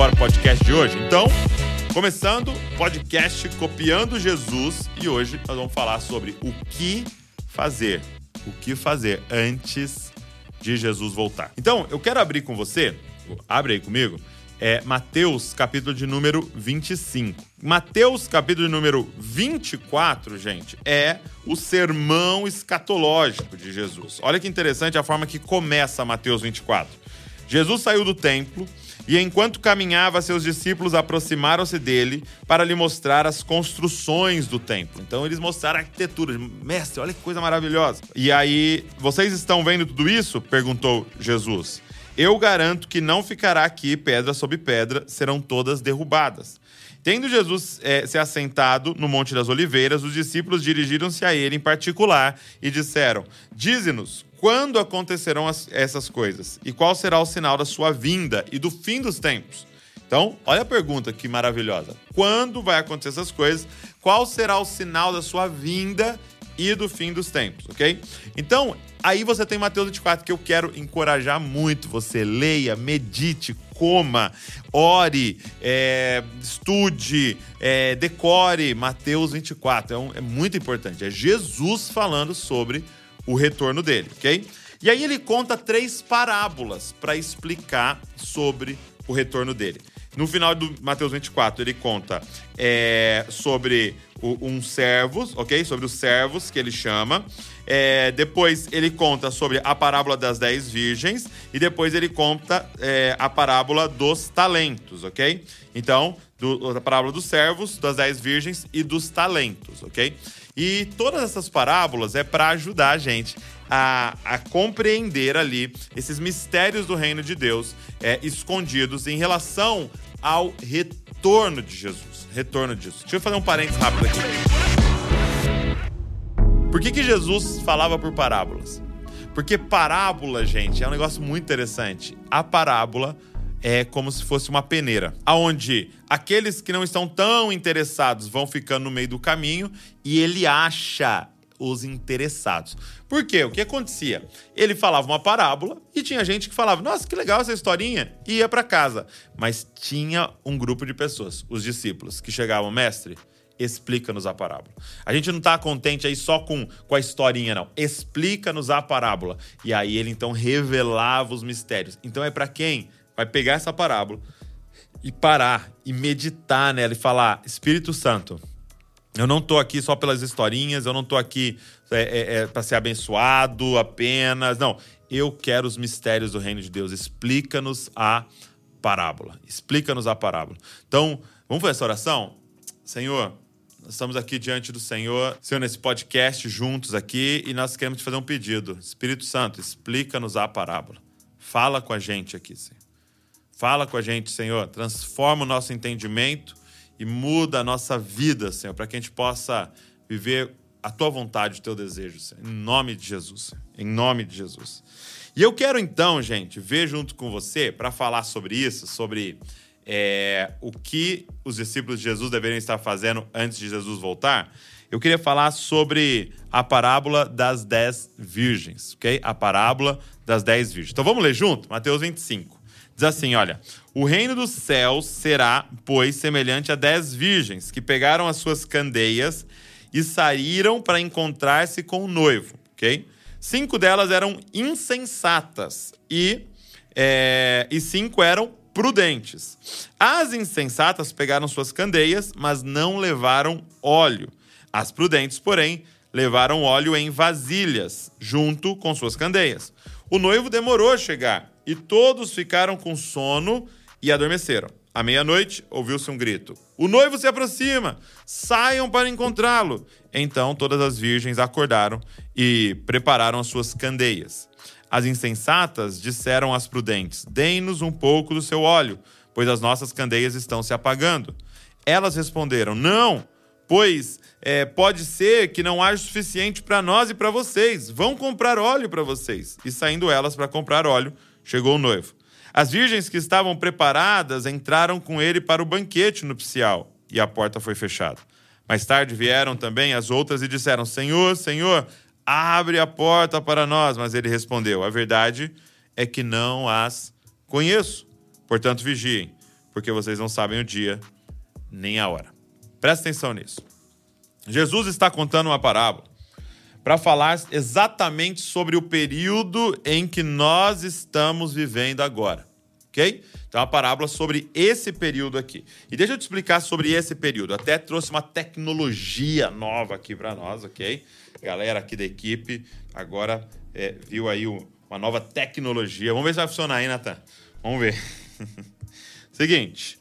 embora pro podcast de hoje? Então, começando podcast Copiando Jesus e hoje nós vamos falar sobre o que fazer, o que fazer antes de Jesus voltar. Então, eu quero abrir com você, abre aí comigo, é Mateus, capítulo de número 25. Mateus, capítulo de número 24, gente, é o sermão escatológico de Jesus. Olha que interessante a forma que começa Mateus 24. Jesus saiu do templo e, enquanto caminhava, seus discípulos aproximaram-se dele para lhe mostrar as construções do templo. Então, eles mostraram a arquitetura. Mestre, olha que coisa maravilhosa. E aí, vocês estão vendo tudo isso? perguntou Jesus. Eu garanto que não ficará aqui pedra sobre pedra, serão todas derrubadas. Tendo Jesus é, se assentado no Monte das Oliveiras, os discípulos dirigiram-se a ele em particular e disseram: Dize-nos, quando acontecerão as, essas coisas? E qual será o sinal da sua vinda e do fim dos tempos? Então, olha a pergunta que maravilhosa. Quando vai acontecer essas coisas? Qual será o sinal da sua vinda e do fim dos tempos, ok? Então, aí você tem Mateus 24 que eu quero encorajar muito. Você leia, medite, coma, ore, é, estude, é, decore Mateus 24. É, um, é muito importante. É Jesus falando sobre o retorno dele, ok? E aí ele conta três parábolas para explicar sobre o retorno dele. No final do Mateus 24, ele conta é, sobre o, um servos, ok? Sobre os servos que ele chama. É, depois ele conta sobre a parábola das dez virgens. E depois ele conta é, a parábola dos talentos, ok? Então, do, a parábola dos servos, das dez virgens e dos talentos, ok? E todas essas parábolas é para ajudar a gente a, a, compreender ali esses mistérios do reino de Deus é, escondidos em relação ao retorno de Jesus. Retorno de Jesus. Deixa eu fazer um parênteses rápido aqui. Por que, que Jesus falava por parábolas? Porque parábola, gente, é um negócio muito interessante. A parábola é como se fosse uma peneira, aonde aqueles que não estão tão interessados vão ficando no meio do caminho e ele acha os interessados. Por quê? O que acontecia? Ele falava uma parábola e tinha gente que falava: "Nossa, que legal essa historinha", e ia para casa. Mas tinha um grupo de pessoas, os discípulos, que chegavam: "Mestre, explica-nos a parábola. A gente não está contente aí só com, com a historinha, não. Explica-nos a parábola. E aí ele então revelava os mistérios. Então é para quem vai pegar essa parábola e parar e meditar nela e falar: Espírito Santo, eu não tô aqui só pelas historinhas, eu não tô aqui é, é, é para ser abençoado apenas. Não, eu quero os mistérios do reino de Deus. Explica-nos a parábola. Explica-nos a parábola. Então, vamos fazer essa oração? Senhor, estamos aqui diante do Senhor, Senhor, nesse podcast juntos aqui, e nós queremos te fazer um pedido. Espírito Santo, explica-nos a parábola. Fala com a gente aqui, Senhor. Fala com a gente, Senhor. Transforma o nosso entendimento e muda a nossa vida, Senhor, para que a gente possa viver a tua vontade, o teu desejo, Senhor. Em nome de Jesus. Em nome de Jesus. E eu quero então, gente, ver junto com você para falar sobre isso, sobre é, o que os discípulos de Jesus deveriam estar fazendo antes de Jesus voltar. Eu queria falar sobre a parábola das dez virgens, ok? A parábola das dez virgens. Então vamos ler junto? Mateus 25. Diz assim: olha, o reino dos céus será, pois, semelhante a dez virgens que pegaram as suas candeias e saíram para encontrar-se com o noivo, ok? Cinco delas eram insensatas e, é, e cinco eram prudentes. As insensatas pegaram suas candeias, mas não levaram óleo. As prudentes, porém, levaram óleo em vasilhas, junto com suas candeias. O noivo demorou a chegar e todos ficaram com sono e adormeceram. À meia-noite, ouviu-se um grito: O noivo se aproxima! Saiam para encontrá-lo! Então todas as virgens acordaram e prepararam as suas candeias. As insensatas disseram às prudentes: Deem-nos um pouco do seu óleo, pois as nossas candeias estão se apagando. Elas responderam: Não, pois é, pode ser que não haja suficiente para nós e para vocês. Vão comprar óleo para vocês. E saindo elas para comprar óleo, chegou o noivo. As virgens que estavam preparadas entraram com ele para o banquete nupcial e a porta foi fechada. Mais tarde vieram também as outras e disseram: Senhor, Senhor, abre a porta para nós. Mas ele respondeu: A verdade é que não as conheço. Portanto, vigiem, porque vocês não sabem o dia nem a hora. Presta atenção nisso. Jesus está contando uma parábola para falar exatamente sobre o período em que nós estamos vivendo agora, ok? Então, é uma parábola sobre esse período aqui. E deixa eu te explicar sobre esse período. Até trouxe uma tecnologia nova aqui para nós, ok? Galera aqui da equipe agora é, viu aí uma nova tecnologia. Vamos ver se vai funcionar aí, Natan. Vamos ver. Seguinte.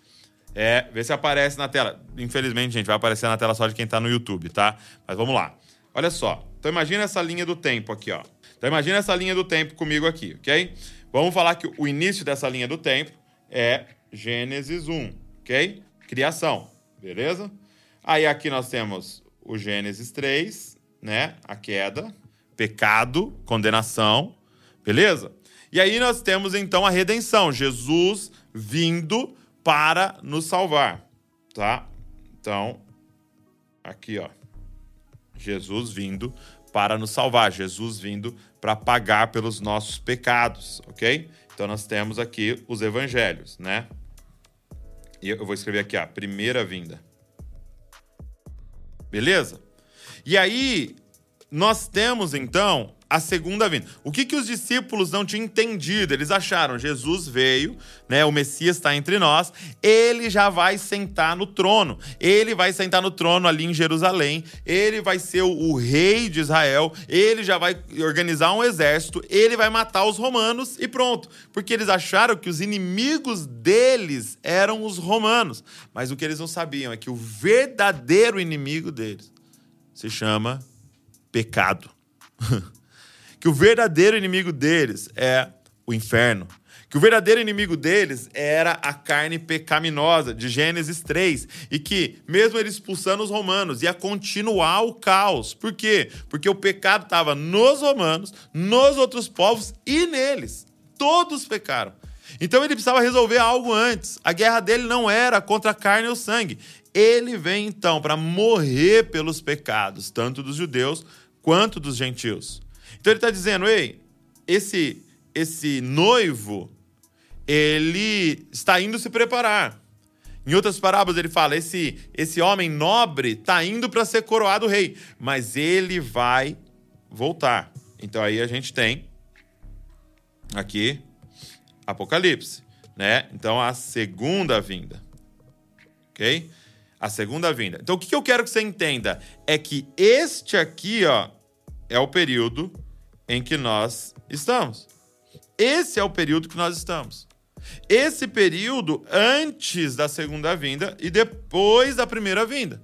É, vê se aparece na tela. Infelizmente, gente, vai aparecer na tela só de quem está no YouTube, tá? Mas vamos lá. Olha só. Então imagina essa linha do tempo aqui, ó. Então imagina essa linha do tempo comigo aqui, ok? Vamos falar que o início dessa linha do tempo é Gênesis 1, ok? Criação, beleza? Aí aqui nós temos o Gênesis 3, né? A queda, pecado, condenação, beleza? E aí nós temos então a redenção, Jesus vindo para nos salvar, tá? Então, aqui, ó. Jesus vindo para nos salvar, Jesus vindo para pagar pelos nossos pecados, ok? Então nós temos aqui os evangelhos, né? E eu vou escrever aqui, a primeira vinda. Beleza? E aí, nós temos então a segunda vinda. O que, que os discípulos não tinham entendido? Eles acharam, Jesus veio, né? O Messias está entre nós, ele já vai sentar no trono. Ele vai sentar no trono ali em Jerusalém, ele vai ser o, o rei de Israel, ele já vai organizar um exército, ele vai matar os romanos e pronto. Porque eles acharam que os inimigos deles eram os romanos. Mas o que eles não sabiam é que o verdadeiro inimigo deles se chama pecado. que o verdadeiro inimigo deles é o inferno. Que o verdadeiro inimigo deles era a carne pecaminosa, de Gênesis 3. E que, mesmo ele expulsando os romanos, ia continuar o caos. Por quê? Porque o pecado estava nos romanos, nos outros povos e neles. Todos pecaram. Então ele precisava resolver algo antes. A guerra dele não era contra a carne ou sangue. Ele vem então para morrer pelos pecados, tanto dos judeus quanto dos gentios. Então ele está dizendo, ei, esse, esse noivo, ele está indo se preparar. Em outras parábolas ele fala, esse, esse homem nobre está indo para ser coroado rei, mas ele vai voltar. Então aí a gente tem aqui Apocalipse, né? Então a segunda vinda. OK? A segunda vinda. Então o que eu quero que você entenda é que este aqui, ó, é o período em que nós estamos. Esse é o período que nós estamos. Esse período antes da segunda vinda e depois da primeira vinda.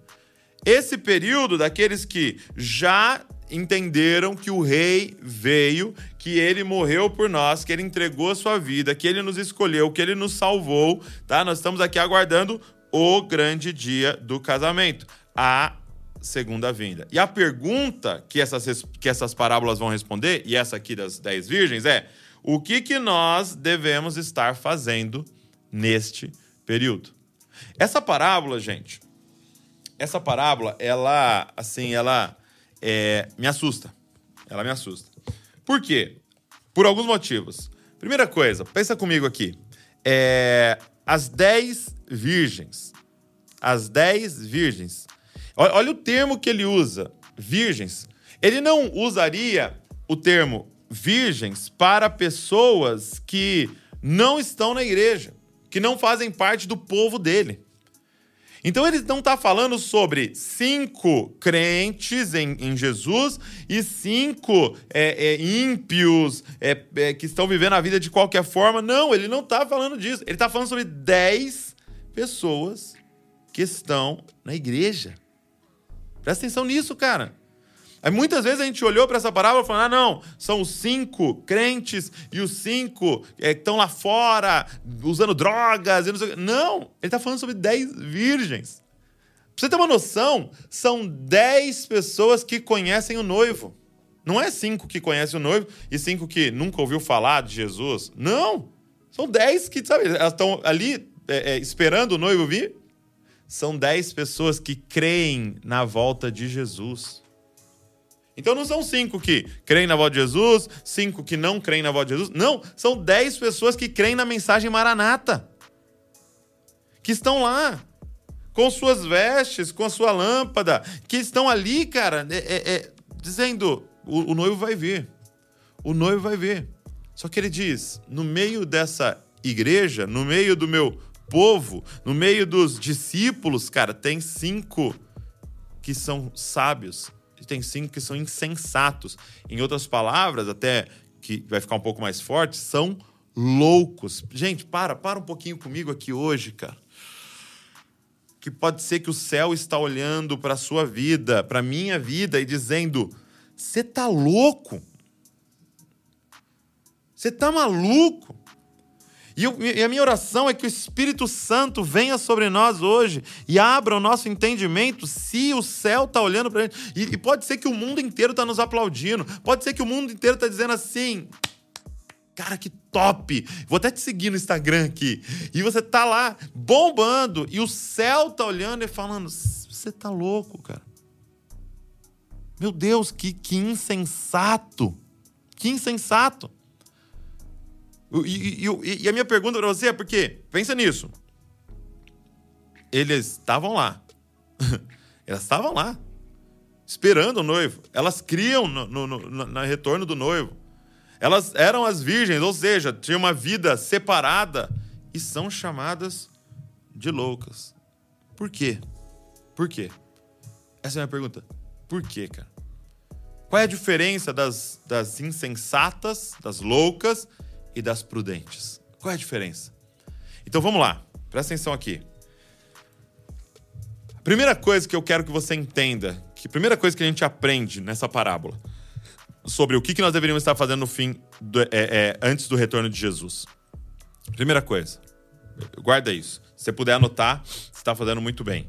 Esse período daqueles que já entenderam que o rei veio, que ele morreu por nós, que ele entregou a sua vida, que ele nos escolheu, que ele nos salvou, tá? Nós estamos aqui aguardando o grande dia do casamento, a segunda vinda. E a pergunta que essas, que essas parábolas vão responder, e essa aqui das dez virgens, é: o que, que nós devemos estar fazendo neste período? Essa parábola, gente, essa parábola, ela, assim, ela é, me assusta. Ela me assusta. Por quê? Por alguns motivos. Primeira coisa, pensa comigo aqui. É, as dez virgens. As dez virgens Olha o termo que ele usa, virgens. Ele não usaria o termo virgens para pessoas que não estão na igreja, que não fazem parte do povo dele. Então ele não está falando sobre cinco crentes em, em Jesus e cinco é, é, ímpios é, é que estão vivendo a vida de qualquer forma. Não, ele não está falando disso. Ele está falando sobre dez pessoas que estão na igreja. Presta atenção nisso, cara. Aí muitas vezes a gente olhou para essa parábola e falou: ah, não, são os cinco crentes e os cinco é, que estão lá fora usando drogas. não, não, ele está falando sobre dez virgens. Pra você ter uma noção, são dez pessoas que conhecem o noivo. Não é cinco que conhecem o noivo e cinco que nunca ouviu falar de Jesus. Não! São dez que, sabe, elas estão ali é, é, esperando o noivo vir são dez pessoas que creem na volta de Jesus. Então não são cinco que creem na volta de Jesus, cinco que não creem na volta de Jesus. Não, são dez pessoas que creem na mensagem maranata. que estão lá, com suas vestes, com a sua lâmpada, que estão ali, cara, é, é, é, dizendo: o, o noivo vai vir. O noivo vai vir. Só que ele diz: no meio dessa igreja, no meio do meu povo, no meio dos discípulos, cara, tem cinco que são sábios tem cinco que são insensatos. Em outras palavras, até que vai ficar um pouco mais forte, são loucos. Gente, para, para um pouquinho comigo aqui hoje, cara. Que pode ser que o céu está olhando para a sua vida, para minha vida e dizendo: "Você tá louco? Você tá maluco?" E, eu, e, a minha oração é que o Espírito Santo venha sobre nós hoje e abra o nosso entendimento se o céu está olhando para gente. E, e, pode ser que o mundo inteiro está nos aplaudindo. Pode ser que o mundo inteiro está dizendo assim. Cara, que top! Vou até te seguir no Instagram aqui. E você tá lá bombando e o céu tá olhando e falando: "Você tá louco, cara?" Meu Deus, que, que insensato! Que insensato! E, e, e a minha pergunta para você é porque, pensa nisso. Eles estavam lá. Elas estavam lá. Esperando o noivo. Elas criam no, no, no, no retorno do noivo. Elas eram as virgens, ou seja, tinham uma vida separada e são chamadas de loucas. Por quê? Por quê? Essa é a minha pergunta. Por quê, cara? Qual é a diferença das, das insensatas, das loucas e das prudentes. Qual é a diferença? Então vamos lá, presta atenção aqui. A primeira coisa que eu quero que você entenda, que a primeira coisa que a gente aprende nessa parábola, sobre o que, nós deveríamos estar fazendo no fim, do, é, é, antes do retorno de Jesus. Primeira coisa, guarda isso. Se você puder anotar, você está fazendo muito bem.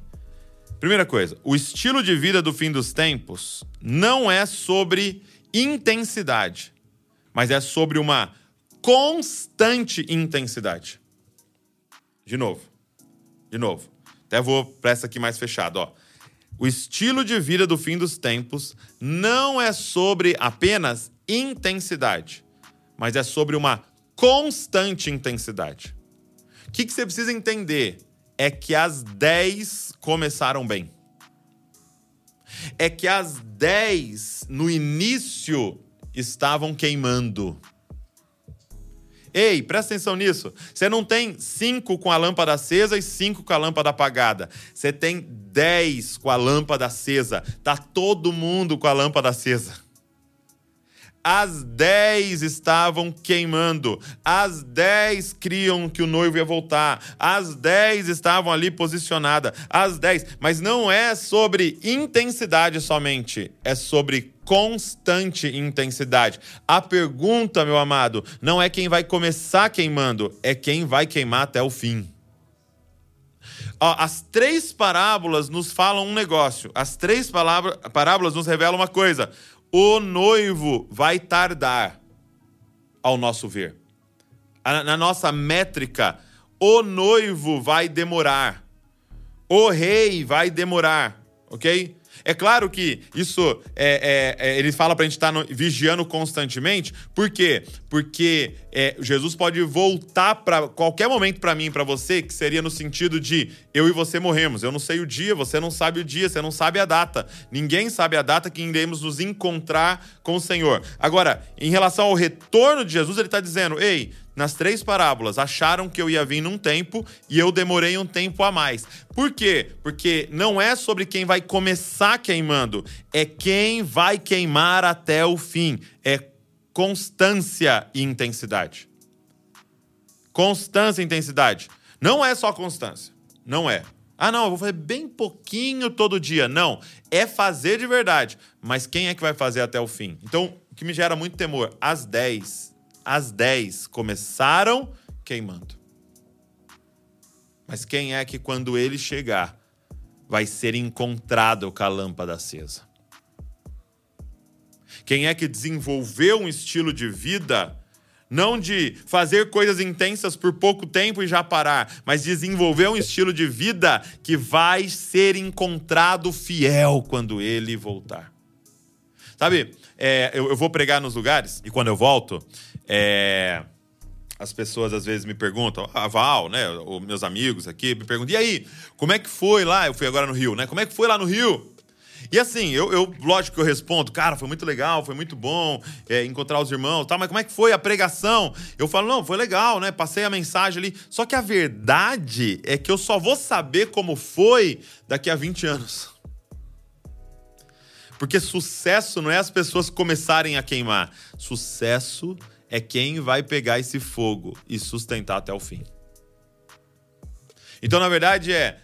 Primeira coisa, o estilo de vida do fim dos tempos não é sobre intensidade, mas é sobre uma constante intensidade. De novo. De novo. Até vou para essa aqui mais fechado, ó. O estilo de vida do fim dos tempos não é sobre apenas intensidade, mas é sobre uma constante intensidade. O que, que você precisa entender é que as 10 começaram bem. É que as 10 no início estavam queimando. Ei, presta atenção nisso. Você não tem cinco com a lâmpada acesa e cinco com a lâmpada apagada. Você tem dez com a lâmpada acesa. Tá todo mundo com a lâmpada acesa. As dez estavam queimando. As dez criam que o noivo ia voltar. As dez estavam ali posicionadas. As dez. Mas não é sobre intensidade somente. É sobre constante intensidade. A pergunta, meu amado, não é quem vai começar queimando, é quem vai queimar até o fim. Ó, as três parábolas nos falam um negócio. As três parábolas nos revelam uma coisa o noivo vai tardar, ao nosso ver. Na nossa métrica, o noivo vai demorar. O rei vai demorar, ok? É claro que isso é, é, é ele fala para a gente estar tá vigiando constantemente. Por quê? Porque é, Jesus pode voltar para qualquer momento para mim, para você, que seria no sentido de eu e você morremos. Eu não sei o dia, você não sabe o dia, você não sabe a data. Ninguém sabe a data que iremos nos encontrar com o Senhor. Agora, em relação ao retorno de Jesus, ele está dizendo: ei, nas três parábolas, acharam que eu ia vir num tempo e eu demorei um tempo a mais. Por quê? Porque não é sobre quem vai começar queimando, é quem vai queimar até o fim. É constância e intensidade. Constância e intensidade. Não é só constância. Não é. Ah, não, eu vou fazer bem pouquinho todo dia. Não. É fazer de verdade. Mas quem é que vai fazer até o fim? Então, o que me gera muito temor, às 10 às 10 começaram queimando. Mas quem é que, quando ele chegar, vai ser encontrado com a lâmpada acesa? Quem é que desenvolveu um estilo de vida, não de fazer coisas intensas por pouco tempo e já parar, mas desenvolver um estilo de vida que vai ser encontrado fiel quando ele voltar? Sabe, é, eu, eu, vou pregar nos lugares e quando eu volto, é, as pessoas às vezes me perguntam, a Val, né, os meus amigos aqui, me perguntam, e aí, como é que foi lá? Eu fui agora no Rio, né? Como é que foi lá no Rio? E assim, eu, eu lógico que eu respondo, cara, foi muito legal, foi muito bom é, encontrar os irmãos, tá? Mas como é que foi a pregação? Eu falo, não, foi legal, né? Passei a mensagem ali. Só que a verdade é que eu só vou saber como foi daqui a 20 anos. Porque sucesso não é as pessoas começarem a queimar. Sucesso é quem vai pegar esse fogo e sustentar até o fim. Então, na verdade, é.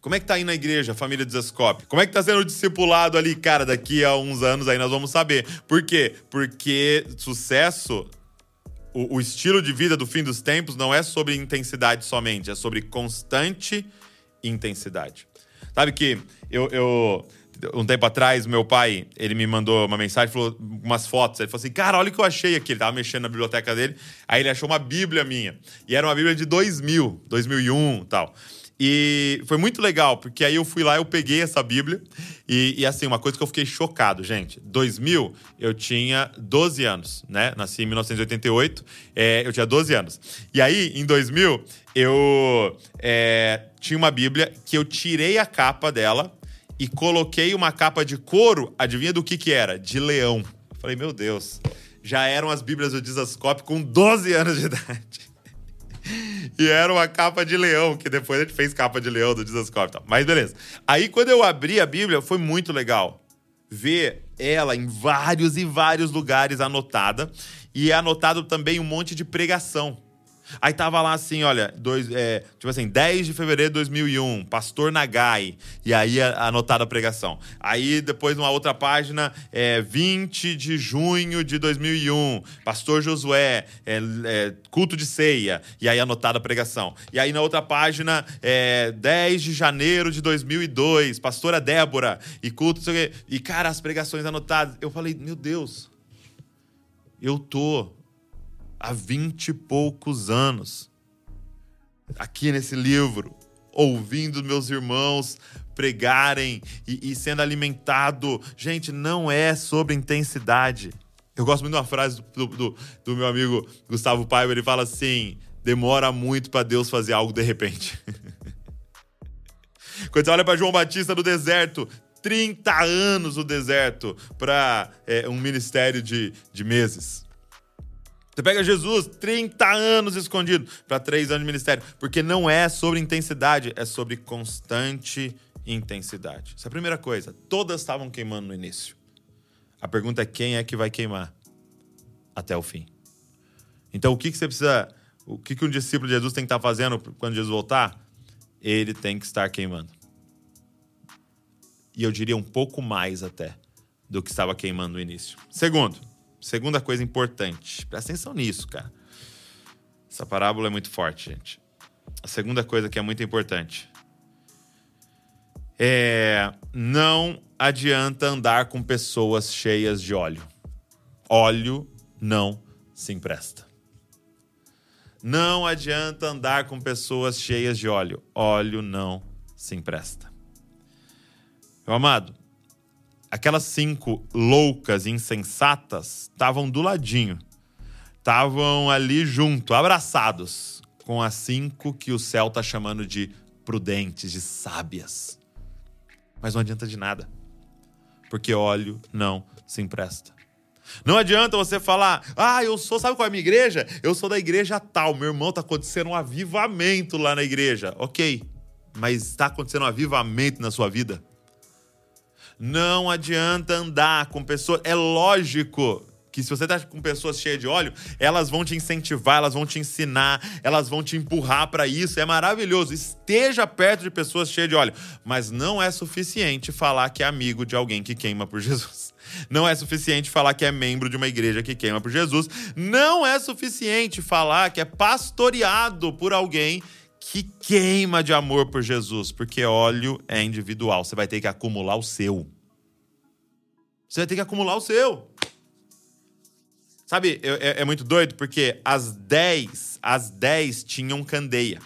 Como é que tá aí na igreja, a família Desascope? Como é que tá sendo discipulado ali? Cara, daqui a uns anos aí nós vamos saber. Por quê? Porque sucesso, o, o estilo de vida do fim dos tempos não é sobre intensidade somente, é sobre constante intensidade. Sabe que eu, eu um tempo atrás, meu pai, ele me mandou uma mensagem, falou umas fotos. Ele falou assim: Cara, olha o que eu achei aqui. Ele tava mexendo na biblioteca dele. Aí ele achou uma Bíblia minha. E era uma Bíblia de 2000, 2001 e tal. E foi muito legal, porque aí eu fui lá, eu peguei essa Bíblia. E, e, assim, uma coisa que eu fiquei chocado, gente. 2000, eu tinha 12 anos, né? Nasci em 1988, é, eu tinha 12 anos. E aí, em 2000, eu é, tinha uma Bíblia que eu tirei a capa dela e coloquei uma capa de couro, adivinha do que que era? De leão. falei, meu Deus, já eram as Bíblias do Dizascope com 12 anos de idade. e era uma capa de leão, que depois a gente fez capa de leão do Dizascope. Mas beleza. Aí quando eu abri a Bíblia, foi muito legal ver ela em vários e vários lugares anotada. E é anotado também um monte de pregação. Aí tava lá assim, olha, dois, é, tipo assim, 10 de fevereiro de 2001, Pastor Nagai, e aí anotada a pregação. Aí depois numa outra página, é, 20 de junho de 2001, Pastor Josué, é, é, culto de ceia, e aí anotada a pregação. E aí na outra página, é, 10 de janeiro de 2002, Pastora Débora, e culto, e cara, as pregações anotadas. Eu falei, meu Deus, eu tô há vinte e poucos anos, aqui nesse livro, ouvindo meus irmãos pregarem e, e, sendo alimentado. Gente, não é sobre intensidade. Eu gosto muito de uma frase do, do, do meu amigo Gustavo Paiva, ele fala assim: demora muito para Deus fazer algo de repente. Quando você olha para João Batista no deserto, 30 anos no deserto para é, um ministério de, de meses. Você pega Jesus, 30 anos escondido, para 3 anos de ministério. Porque não é sobre intensidade, é sobre constante intensidade. Essa é a primeira coisa. Todas estavam queimando no início. A pergunta é quem é que vai queimar até o fim. Então, o que, que você precisa. O que, que um discípulo de Jesus tem que estar fazendo quando Jesus voltar? Ele tem que estar queimando. E eu diria um pouco mais até do que estava queimando no início. Segundo, Segunda coisa importante, presta atenção nisso, cara. Essa parábola é muito forte, gente. A segunda coisa que é muito importante é não adianta andar com pessoas cheias de óleo. Óleo não se empresta. Não adianta andar com pessoas cheias de óleo. Óleo não se empresta. Meu amado, aquelas cinco loucas insensatas estavam do ladinho. Estavam ali junto, abraçados, com as cinco que o céu está chamando de prudentes, de sábias. Mas não adianta de nada. Porque óleo não se empresta. Não adianta você falar, ah, eu sou, sabe qual é a minha igreja? Eu sou da igreja tal, meu irmão, tá acontecendo um avivamento lá na igreja. Ok, mas está acontecendo um avivamento na sua vida? Não adianta andar com pessoas. É lógico que se você tá com pessoas cheias de óleo, elas vão te incentivar, elas vão te ensinar, elas vão te empurrar para isso. É maravilhoso. Esteja perto de pessoas cheias de óleo, mas não é suficiente falar que é amigo de alguém que queima por Jesus. Não é suficiente falar que é membro de uma igreja que queima por Jesus. Não é suficiente falar que é pastoreado por alguém que queima de amor por Jesus, porque óleo é individual. Você vai ter que acumular o seu. Você vai ter que acumular o seu. Sabe, é, é muito doido porque as 10, as 10 tinham candeia,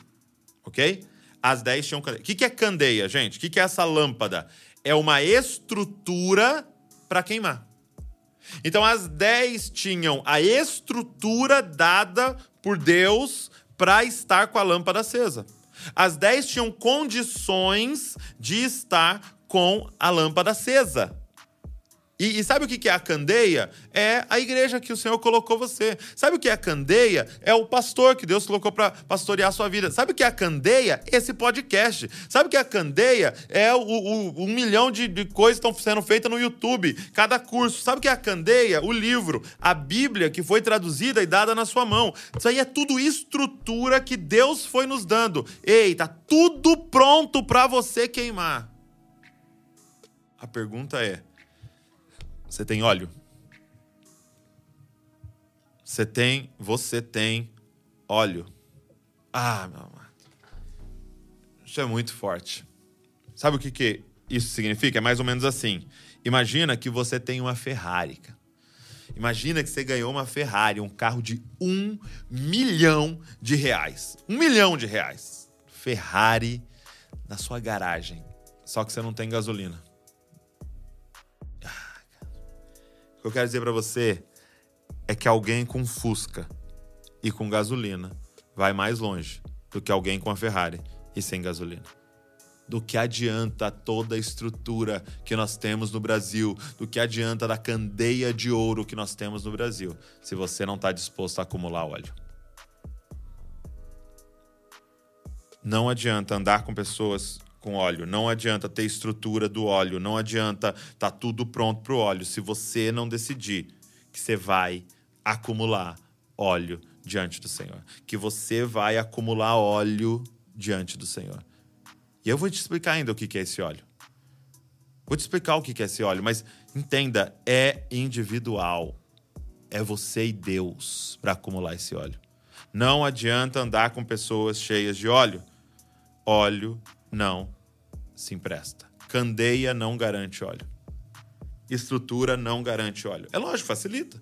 ok? As 10 tinham candeia. O que, que é candeia, gente? O que, que é essa lâmpada? É uma estrutura para queimar. Então, as 10 tinham a estrutura dada por Deus para estar com a lâmpada acesa. As dez tinham condições de estar com a lâmpada acesa. E, e, sabe o que é a candeia? É a igreja que o Senhor colocou você. Sabe o que é a candeia? É o pastor que Deus colocou para pastorear a sua vida. Sabe o que é a candeia? Esse podcast. Sabe o que é a candeia? É o, o um milhão de, de coisas que estão sendo feitas no YouTube, cada curso. Sabe o que é a candeia? O livro, a Bíblia que foi traduzida e dada na sua mão. Isso aí é tudo estrutura que Deus foi nos dando. Ei, tá tudo pronto para você queimar. A pergunta é você tem óleo? Você tem, você tem óleo. Ah, meu amado. Isso é muito forte. Sabe o que, que isso significa? É mais ou menos assim. Imagina que você tem uma Ferrari. Imagina que você ganhou uma Ferrari, um carro de um milhão de reais. Um milhão de reais. Ferrari na sua garagem. Só que você não tem gasolina. O que eu quero dizer para você é que alguém com Fusca e com gasolina vai mais longe do que alguém com a Ferrari e sem gasolina. Do que adianta toda a estrutura que nós temos no Brasil, do que adianta da candeia de ouro que nós temos no Brasil, se você não está disposto a acumular óleo. Não adianta andar com pessoas com óleo. Não adianta ter estrutura do óleo, não adianta tá tudo pronto para o óleo se você não decidir que você vai acumular óleo diante do Senhor, que você vai acumular óleo diante do Senhor. E eu vou te explicar ainda o que é esse óleo. Vou te explicar o que é esse óleo, mas entenda, é individual. É você e Deus para acumular esse óleo. Não adianta andar com pessoas cheias de óleo. Óleo não se empresta. Candeia não garante óleo. Estrutura não garante óleo. É lógico, facilita.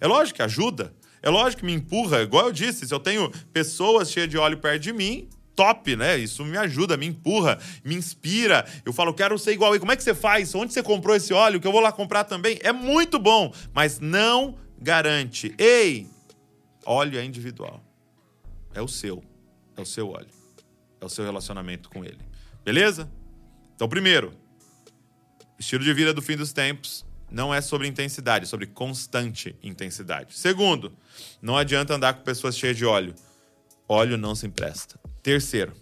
É lógico que ajuda. É lógico que me empurra. Igual eu disse, se eu tenho pessoas cheias de óleo perto de mim, top, né? Isso me ajuda, me empurra, me inspira. Eu falo, quero ser igual. E como é que você faz? Onde você comprou esse óleo? Que eu vou lá comprar também. É muito bom, mas não garante. Ei, óleo é individual. É o seu. É o seu óleo é o seu relacionamento com Ele. Beleza? Então, primeiro, estilo de vida do fim dos tempos não é sobre intensidade, é sobre constante intensidade. Segundo, não adianta andar com pessoas cheias de óleo. Óleo não se empresta. Terceiro,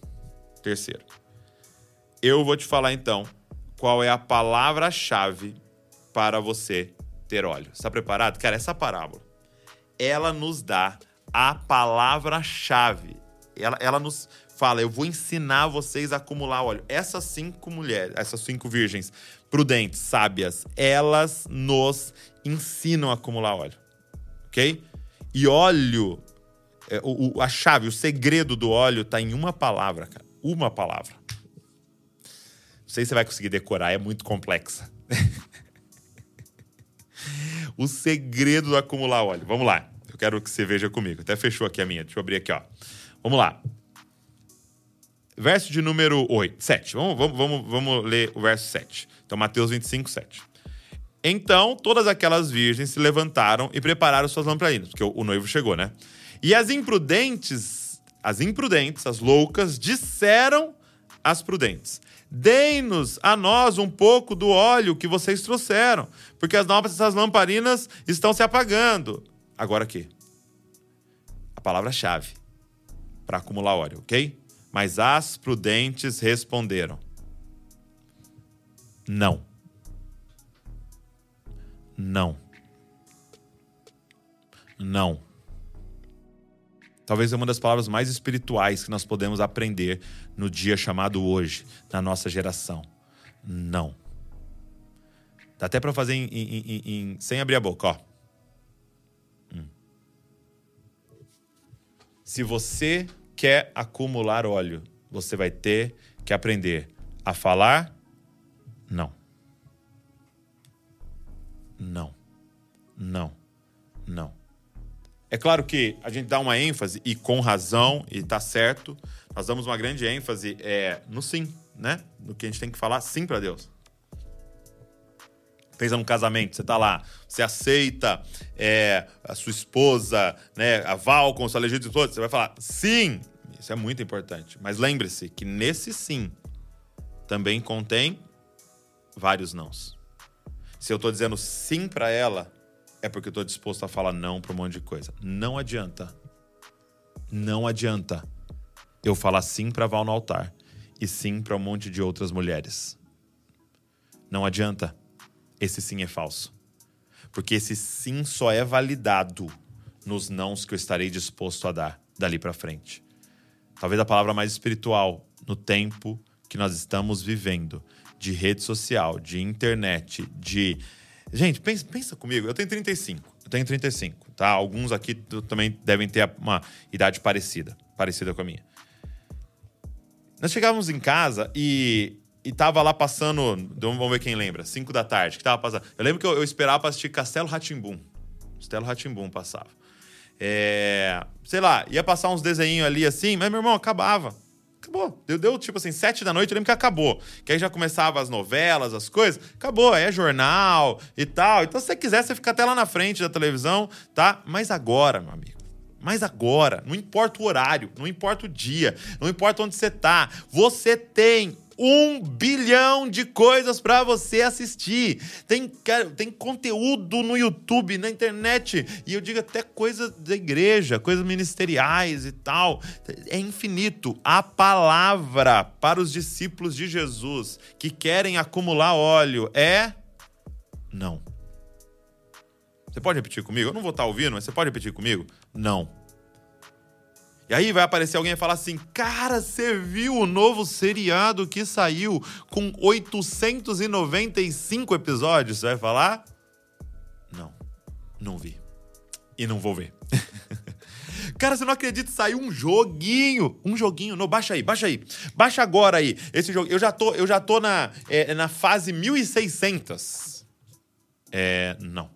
terceiro, eu vou te falar então qual é a palavra-chave para você ter óleo. Está preparado? Cara, essa parábola, ela nos dá a palavra-chave. Ela, ela nos fala: Eu vou ensinar vocês a acumular óleo. Essas cinco mulheres, essas cinco virgens prudentes, sábias, elas nos ensinam a acumular óleo. Ok? E óleo, é, o, a chave, o segredo do óleo está em uma palavra, cara. Uma palavra. Não sei se você vai conseguir decorar, é muito complexa. o segredo do acumular óleo. Vamos lá. Eu quero que você veja comigo. Até fechou aqui a minha. Deixa eu abrir aqui, ó. Vamos lá verso de número 8, 7. Vamos, vamos, vamos, vamos ler o verso 7. Então, Mateus 25, 7. Então, todas aquelas virgens se levantaram e prepararam suas lamparinas, porque o, o noivo chegou, né? E as imprudentes, as imprudentes, as loucas, disseram às prudentes: Deem-nos a nós um pouco do óleo que vocês trouxeram, porque as nossas lamparinas estão se apagando. Agora aqui. A palavra-chave para acumular óleo, ok? Mas as prudentes responderam: Não. Não. Não. Talvez é uma das palavras mais espirituais que nós podemos aprender no dia chamado hoje, na nossa geração. Não. Dá até para fazer em, em, em, em, sem abrir a boca, ó. Hum. Se você quer acumular óleo, você vai ter que aprender a falar não. Não. Não. Não. É claro que a gente dá uma ênfase, e com razão, e tá certo, nós damos uma grande ênfase é, no sim, né? No que a gente tem que falar sim para Deus. Pensa num casamento, você tá lá, você aceita é, a sua esposa, né, a Val com sua legítima esposa, você vai falar sim. Isso é muito importante. Mas lembre-se que nesse sim também contém vários nãos. Se eu tô dizendo sim para ela, é porque eu tô disposto a falar não para um monte de coisa. Não adianta. Não adianta eu falar sim para Val no altar e sim para um monte de outras mulheres. Não adianta. Esse sim é falso. Porque esse sim só é validado nos nãos que eu estarei disposto a dar dali para frente. Talvez a palavra mais espiritual no tempo que nós estamos vivendo de rede social, de internet, de. Gente, pensa, pensa comigo, eu tenho 35. Eu tenho 35, tá? Alguns aqui também devem ter uma idade parecida, parecida com a minha. Nós chegávamos em casa e, e tava lá passando. Vamos ver quem lembra. 5 da tarde, que tava passando. Eu lembro que eu, eu esperava pra assistir Castelo Ratimbum. Castelo Ratimbum passava. É, sei lá, ia passar uns desenhos ali assim, mas meu irmão acabava. Acabou. Deu, deu tipo assim, sete da noite, eu lembro que acabou. Que aí já começava as novelas, as coisas. Acabou, aí é jornal e tal. Então, se você quiser, você fica até lá na frente da televisão, tá? Mas agora, meu amigo. Mas agora, não importa o horário, não importa o dia, não importa onde você tá, você tem um bilhão de coisas para você assistir. Tem, tem conteúdo no YouTube, na internet, e eu digo até coisas da igreja, coisas ministeriais e tal. É infinito. A palavra para os discípulos de Jesus que querem acumular óleo é não. Você pode repetir comigo? Eu não vou estar ouvindo, mas você pode repetir comigo? Não. E aí vai aparecer alguém e falar assim: Cara, você viu o novo seriado que saiu com 895 episódios? Você vai falar? Não, não vi. E não vou ver. Cara, você não acredita, saiu um joguinho. Um joguinho. Não, baixa aí, baixa aí. Baixa agora aí. Esse jogo. Eu já tô, eu já tô na, é, na fase 1600. É. Não.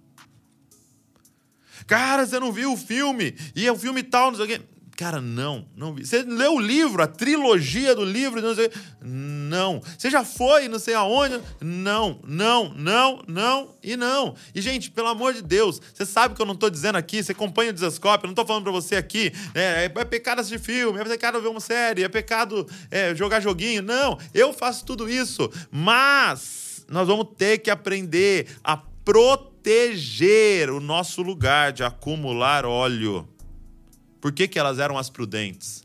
Cara, você não viu o filme? E é o filme tal, não sei o quê. Cara, não, não vi. Você leu o livro, a trilogia do livro? Não, sei, não. Você já foi, não sei aonde? Não, não, não, não e não. E, gente, pelo amor de Deus, você sabe que eu não estou dizendo aqui, você acompanha o Desascope, eu não estou falando para você aqui, né, é, é pecado assistir filme, é pecado ver uma série, é pecado é, jogar joguinho. Não, eu faço tudo isso, mas nós vamos ter que aprender a proteger o nosso lugar de acumular óleo por que, que elas eram as prudentes?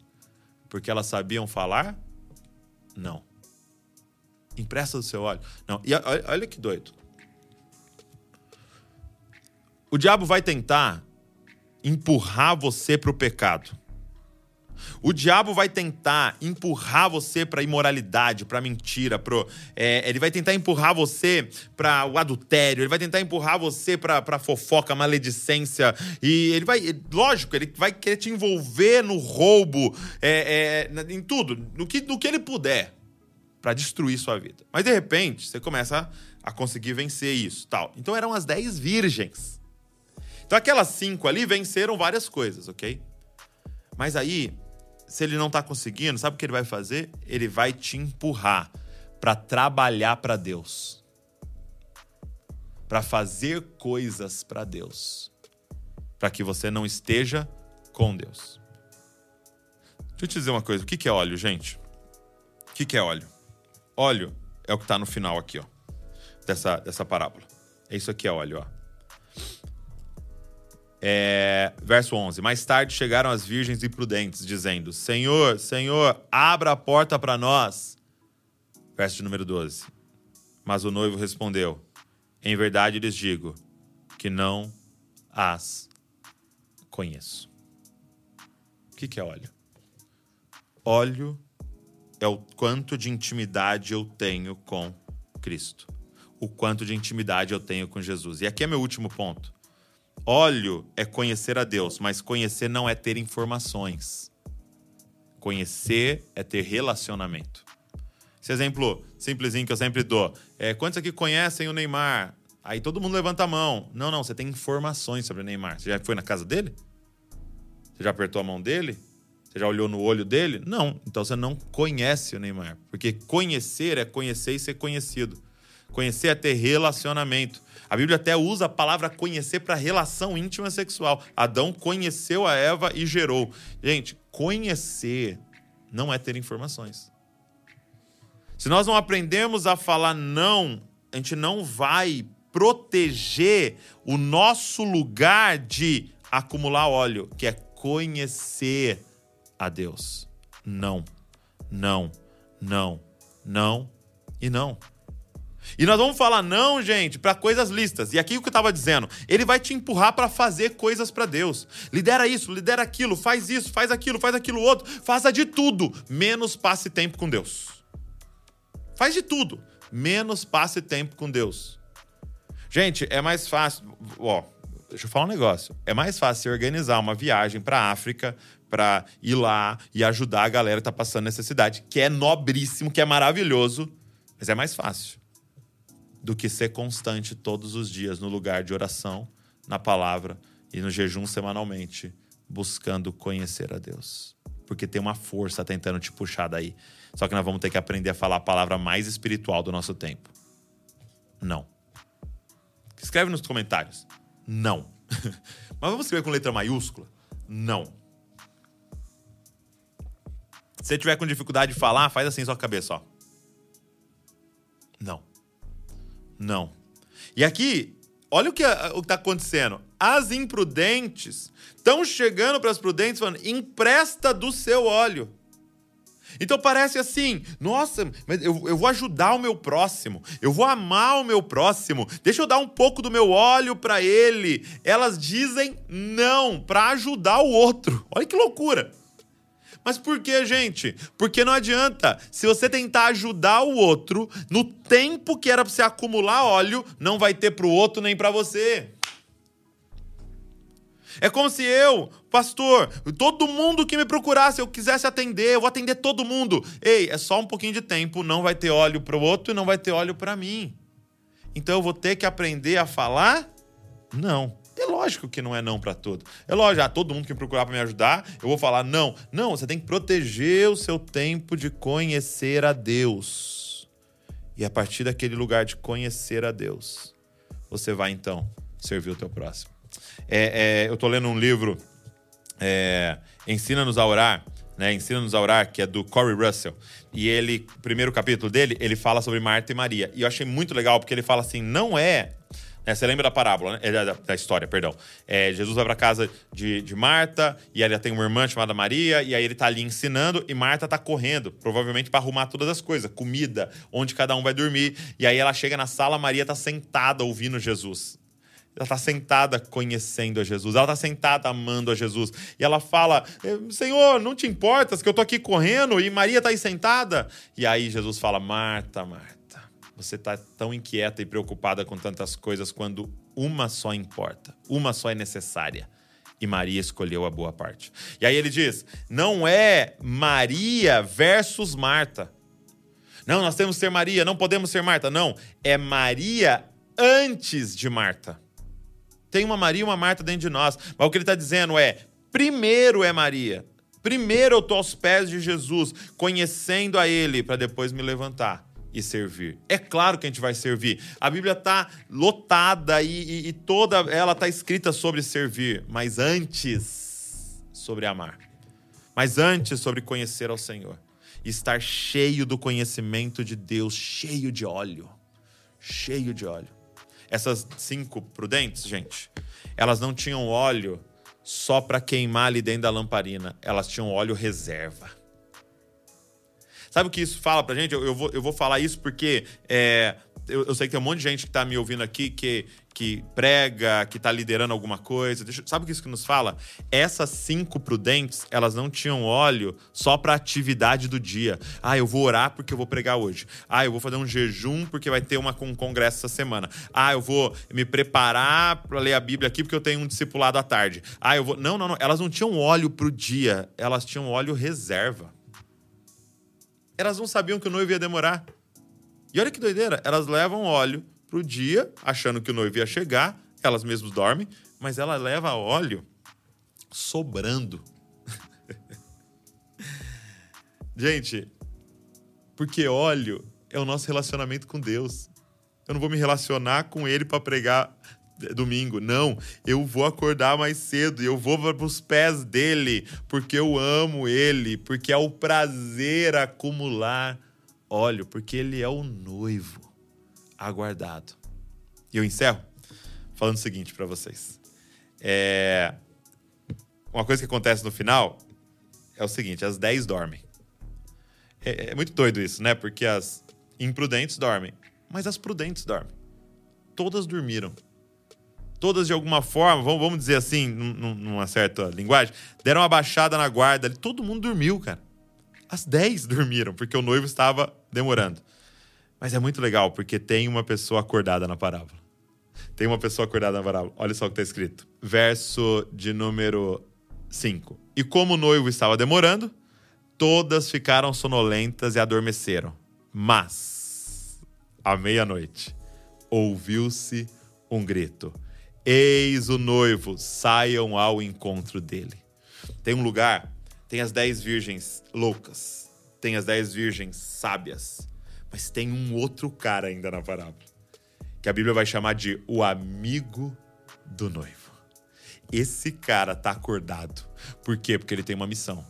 Porque elas sabiam falar? Não. Empresta o seu óleo. Não. E olha que doido. O diabo vai tentar empurrar você para o pecado. O diabo vai tentar empurrar você para imoralidade, para mentira, pro, é, ele vai tentar empurrar você para o adultério, ele vai tentar empurrar você para fofoca, maledicência e ele vai, lógico, ele vai querer te envolver no roubo, é, é, em tudo, no que, no que ele puder para destruir sua vida. Mas de repente você começa a, conseguir vencer isso, tal. Então eram as dez virgens. Então aquelas cinco ali venceram várias coisas, ok? Mas aí se ele não está conseguindo, sabe o que ele vai fazer? Ele vai te empurrar para trabalhar para Deus. Para fazer coisas para Deus. Para que você não esteja com Deus. Deixa eu te dizer uma coisa. O que é óleo, gente? O que é óleo? Óleo é o que está no final aqui, ó. Dessa, dessa parábola. É isso aqui é óleo, ó. É, verso 11: Mais tarde chegaram as virgens imprudentes, dizendo: Senhor, Senhor, abra a porta para nós. Verso de número 12: Mas o noivo respondeu: Em verdade lhes digo que não as conheço. O que, que é óleo? Óleo é o quanto de intimidade eu tenho com Cristo. O quanto de intimidade eu tenho com Jesus. E aqui é meu último ponto. Óleo é conhecer a Deus, mas conhecer não é ter informações. Conhecer é ter relacionamento. Esse exemplo simplesinho que eu sempre dou. É, quantos aqui conhecem o Neymar? Aí todo mundo levanta a mão. Não, não, você tem informações sobre o Neymar. Você já foi na casa dele? Você já apertou a mão dele? Você já olhou no olho dele? Não. Então você não conhece o Neymar. Porque conhecer é conhecer e ser conhecido. Conhecer é ter relacionamento. A Bíblia até usa a palavra conhecer para relação íntima sexual. Adão conheceu a Eva e gerou. Gente, conhecer não é ter informações. Se nós não aprendemos a falar não, a gente não vai proteger o nosso lugar de acumular óleo, que é conhecer a Deus. Não, não, não, não e não. E nós vamos falar não, gente, para coisas listas. E aqui o que eu estava dizendo, ele vai te empurrar para fazer coisas para Deus. Lidera isso, lidera aquilo, faz isso, faz aquilo, faz aquilo outro, faça de tudo, menos passe tempo com Deus. Faz de tudo, menos passe tempo com Deus. Gente, é mais fácil, ó, deixa eu falar um negócio. É mais fácil organizar uma viagem para África para ir lá e ajudar a galera que tá passando necessidade, que é nobríssimo, que é maravilhoso, mas é mais fácil do que ser constante todos os dias no lugar de oração, na palavra e no jejum semanalmente, buscando conhecer a Deus. Porque tem uma força tentando te puxar daí. Só que nós vamos ter que aprender a falar a palavra mais espiritual do nosso tempo. Não. Escreve nos comentários. Não. Mas vamos escrever com letra maiúscula? Não. Se você tiver com dificuldade de falar, faz assim sua cabeça, ó. Não. Não. E aqui, olha o que está acontecendo. As imprudentes estão chegando para as prudentes falando: empresta do seu óleo. Então parece assim, nossa, mas eu, eu vou ajudar o meu próximo, eu vou amar o meu próximo, deixa eu dar um pouco do meu óleo para ele. Elas dizem não para ajudar o outro. Olha que loucura. Mas por que, gente? Porque não adianta. Se você tentar ajudar o outro, no tempo que era para você acumular óleo, não vai ter para o outro nem para você. É como se eu, pastor, todo mundo que me procurasse, eu quisesse atender, eu vou atender todo mundo. Ei, é só um pouquinho de tempo, não vai ter óleo para o outro e não vai ter óleo para mim. Então eu vou ter que aprender a falar? Não. É lógico que não é não para tudo. É lógico, ah, todo mundo que procurar para me ajudar, eu vou falar não. Não, você tem que proteger o seu tempo de conhecer a Deus. E a partir daquele lugar de conhecer a Deus, você vai então servir o teu próximo. É, é, eu estou lendo um livro, é, Ensina-nos a Orar, né? Ensina-nos a Orar, que é do Corey Russell. E ele, primeiro capítulo dele, ele fala sobre Marta e Maria. E eu achei muito legal, porque ele fala assim: não é é, você lembra da parábola, né? É, da, da, história, perdão. É, Jesus vai para casa de, de Marta, e ela tem uma irmã chamada Maria, e aí ele tá ali ensinando, e Marta tá correndo, provavelmente para arrumar todas as coisas, comida, onde cada um vai dormir. E aí ela chega na sala, Maria tá sentada ouvindo Jesus. Ela está sentada conhecendo a Jesus, ela está sentada amando a Jesus. E ela fala: Senhor, não te importas que eu tô aqui correndo e Maria está aí sentada? E aí Jesus fala: Marta, Marta você está tão inquieta e preocupada com tantas coisas quando uma só importa, uma só é necessária. E Maria escolheu a boa parte. E aí ele diz: não é Maria versus Marta. Não, nós temos que ser Maria, não podemos ser Marta. Não, é Maria antes de Marta. Tem uma Maria e uma Marta dentro de nós. Mas o que ele está dizendo é: primeiro é Maria. Primeiro eu estou aos pés de Jesus, conhecendo a Ele, para depois me levantar e servir. É claro que a gente vai servir. A Bíblia está lotada e, e, e, toda ela está escrita sobre servir, mas antes sobre amar. Mas antes sobre conhecer ao Senhor. Estar cheio do conhecimento de Deus, cheio de óleo. Cheio de óleo. Essas cinco prudentes, gente, elas não tinham óleo só para queimar ali dentro da lamparina, elas tinham óleo reserva Sabe o que isso fala pra gente? Eu, eu, vou, eu vou falar isso porque é, eu, eu, sei que tem um monte de gente que tá me ouvindo aqui que, que prega, que tá liderando alguma coisa. Deixa, sabe o que isso que nos fala? Essas cinco prudentes, elas não tinham óleo só pra atividade do dia. Ah, eu vou orar porque eu vou pregar hoje. Ah, eu vou fazer um jejum porque vai ter uma, um congresso essa semana. Ah, eu vou me preparar para ler a Bíblia aqui porque eu tenho um discipulado à tarde. Ah, eu vou. Não, não, não. Elas não tinham óleo pro dia, elas tinham óleo reserva elas não sabiam que o noivo ia demorar. E olha que doideira, elas levam óleo pro dia, achando que o noivo ia chegar, elas mesmas dormem, mas ela leva óleo sobrando. Gente, porque óleo é o nosso relacionamento com Deus. Eu não vou me relacionar com ele para pregar domingo. Não, eu vou acordar mais cedo e eu vou para os pés dele, porque eu amo ele, porque é o prazer acumular óleo, porque ele é o noivo aguardado. E eu encerro falando o seguinte para vocês. É... Uma coisa que acontece no final é o seguinte: as 10 dormem. É, é muito doido isso, né? Porque as imprudentes dormem, mas as prudentes dormem. Todas dormiram todas de alguma forma, vamos dizer assim, numa certa linguagem, deram uma baixada na guarda. Todo mundo dormiu, cara. As 10 dormiram, porque o noivo estava demorando. Mas é muito legal, porque tem uma pessoa acordada na parábola. Tem uma pessoa acordada na parábola. Olha só o que está escrito. Verso de número 5. E como o noivo estava demorando, todas ficaram sonolentas e adormeceram. Mas, à meia-noite, ouviu-se um grito Eis o noivo, saiam ao encontro dele. Tem um lugar, tem as dez virgens loucas, tem as dez virgens sábias, mas tem um outro cara ainda na parábola, que a Bíblia vai chamar de o amigo do noivo. Esse cara tá acordado. Por quê? Porque ele tem uma missão: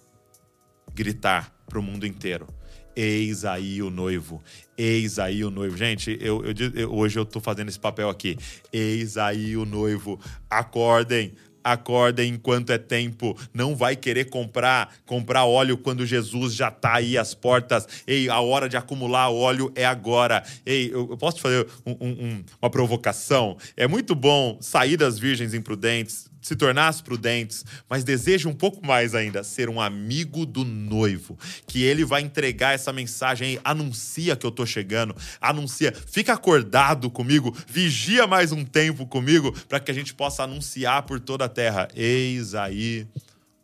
gritar para o mundo inteiro Eis aí o noivo. Eis aí o noivo. Gente, eu, eu, eu, hoje eu tô fazendo esse papel aqui. Eis aí o noivo. Acordem, acordem enquanto é tempo. Não vai querer comprar comprar óleo quando Jesus já está aí às portas. Ei, a hora de acumular óleo é agora. Ei, eu, eu posso te fazer um, um, uma provocação? É muito bom sair das virgens imprudentes, se tornar as prudentes, mas deseja um pouco mais ainda, ser um amigo do noivo, que ele vai entregar essa mensagem anuncia que eu tô chegando, anuncia, fica acordado comigo, vigia mais um tempo comigo, para que a gente possa anunciar por toda a terra: eis aí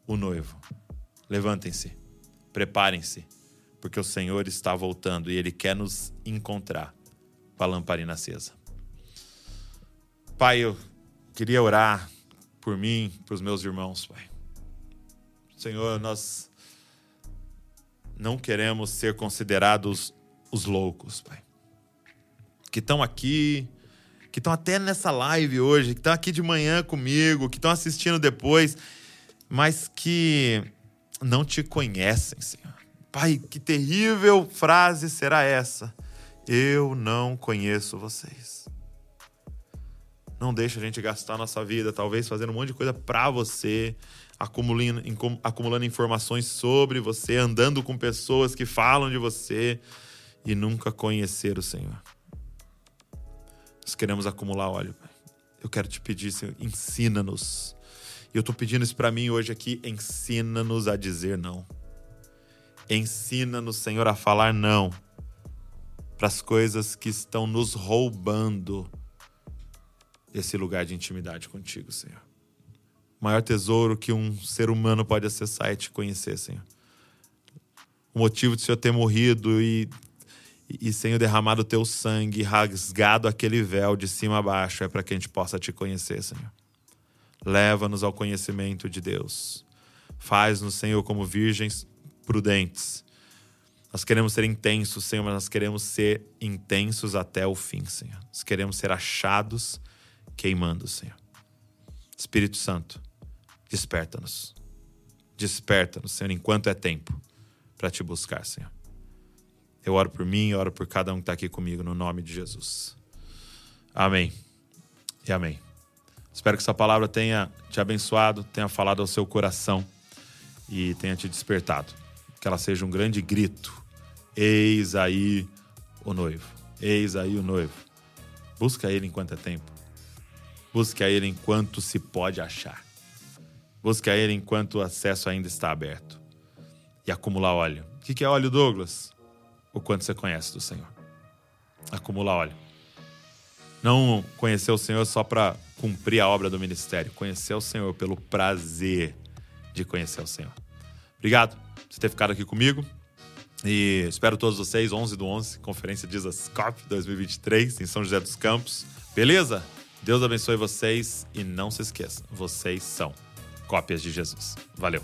o noivo. Levantem-se, preparem-se, porque o Senhor está voltando e ele quer nos encontrar com a lamparina acesa. Pai, eu queria orar por mim, para os meus irmãos, Pai. Senhor, nós não queremos ser considerados os loucos, Pai. Que estão aqui, que estão até nessa live hoje, que estão aqui de manhã comigo, que estão assistindo depois, mas que não te conhecem, Senhor. Pai, que terrível frase será essa? Eu não conheço vocês. Não deixa a gente gastar nossa vida, talvez fazendo um monte de coisa para você, acumulando, acumulando informações sobre você, andando com pessoas que falam de você e nunca conhecer o Senhor. Nós queremos acumular óleo. Eu quero te pedir, Senhor, ensina-nos. E eu estou pedindo isso para mim hoje aqui, ensina-nos a dizer não. Ensina-nos, Senhor, a falar não para as coisas que estão nos roubando esse lugar de intimidade contigo, Senhor. O maior tesouro que um ser humano pode acessar é te conhecer, Senhor. O motivo de Senhor ter morrido e, e, Senhor, derramado o teu sangue, rasgado aquele véu de cima a baixo, é para que a gente possa te conhecer, Senhor. Leva-nos ao conhecimento de Deus. Faz-nos, Senhor, como virgens prudentes. Nós queremos ser intensos, Senhor, mas nós queremos ser intensos até o fim, Senhor. Nós queremos ser achados queimando, Senhor. Espírito Santo, desperta-nos. Desperta-nos, Senhor, enquanto é tempo para te buscar, Senhor. Eu oro por mim, oro por cada um que está aqui comigo, no nome de Jesus. Amém. E amém. Espero que essa palavra tenha te abençoado, tenha falado ao seu coração e tenha te despertado. Que ela seja um grande grito. Eis aí o noivo. Eis aí o noivo. Busca ele enquanto é tempo. Busque a Ele enquanto se pode achar. Busque a Ele enquanto o acesso ainda está aberto. E acumular óleo. O que é óleo, Douglas? O quanto você conhece do Senhor. Acumular óleo. Não conhecer o Senhor só para cumprir a obra do ministério. Conhecer o Senhor pelo prazer de conhecer o Senhor. Obrigado por ter ficado aqui comigo. E espero todos vocês, 11 do 11, Conferência Jesus Cop 2023, em São José dos Campos. Beleza? Deus abençoe vocês e não se esqueçam, vocês são cópias de Jesus. Valeu!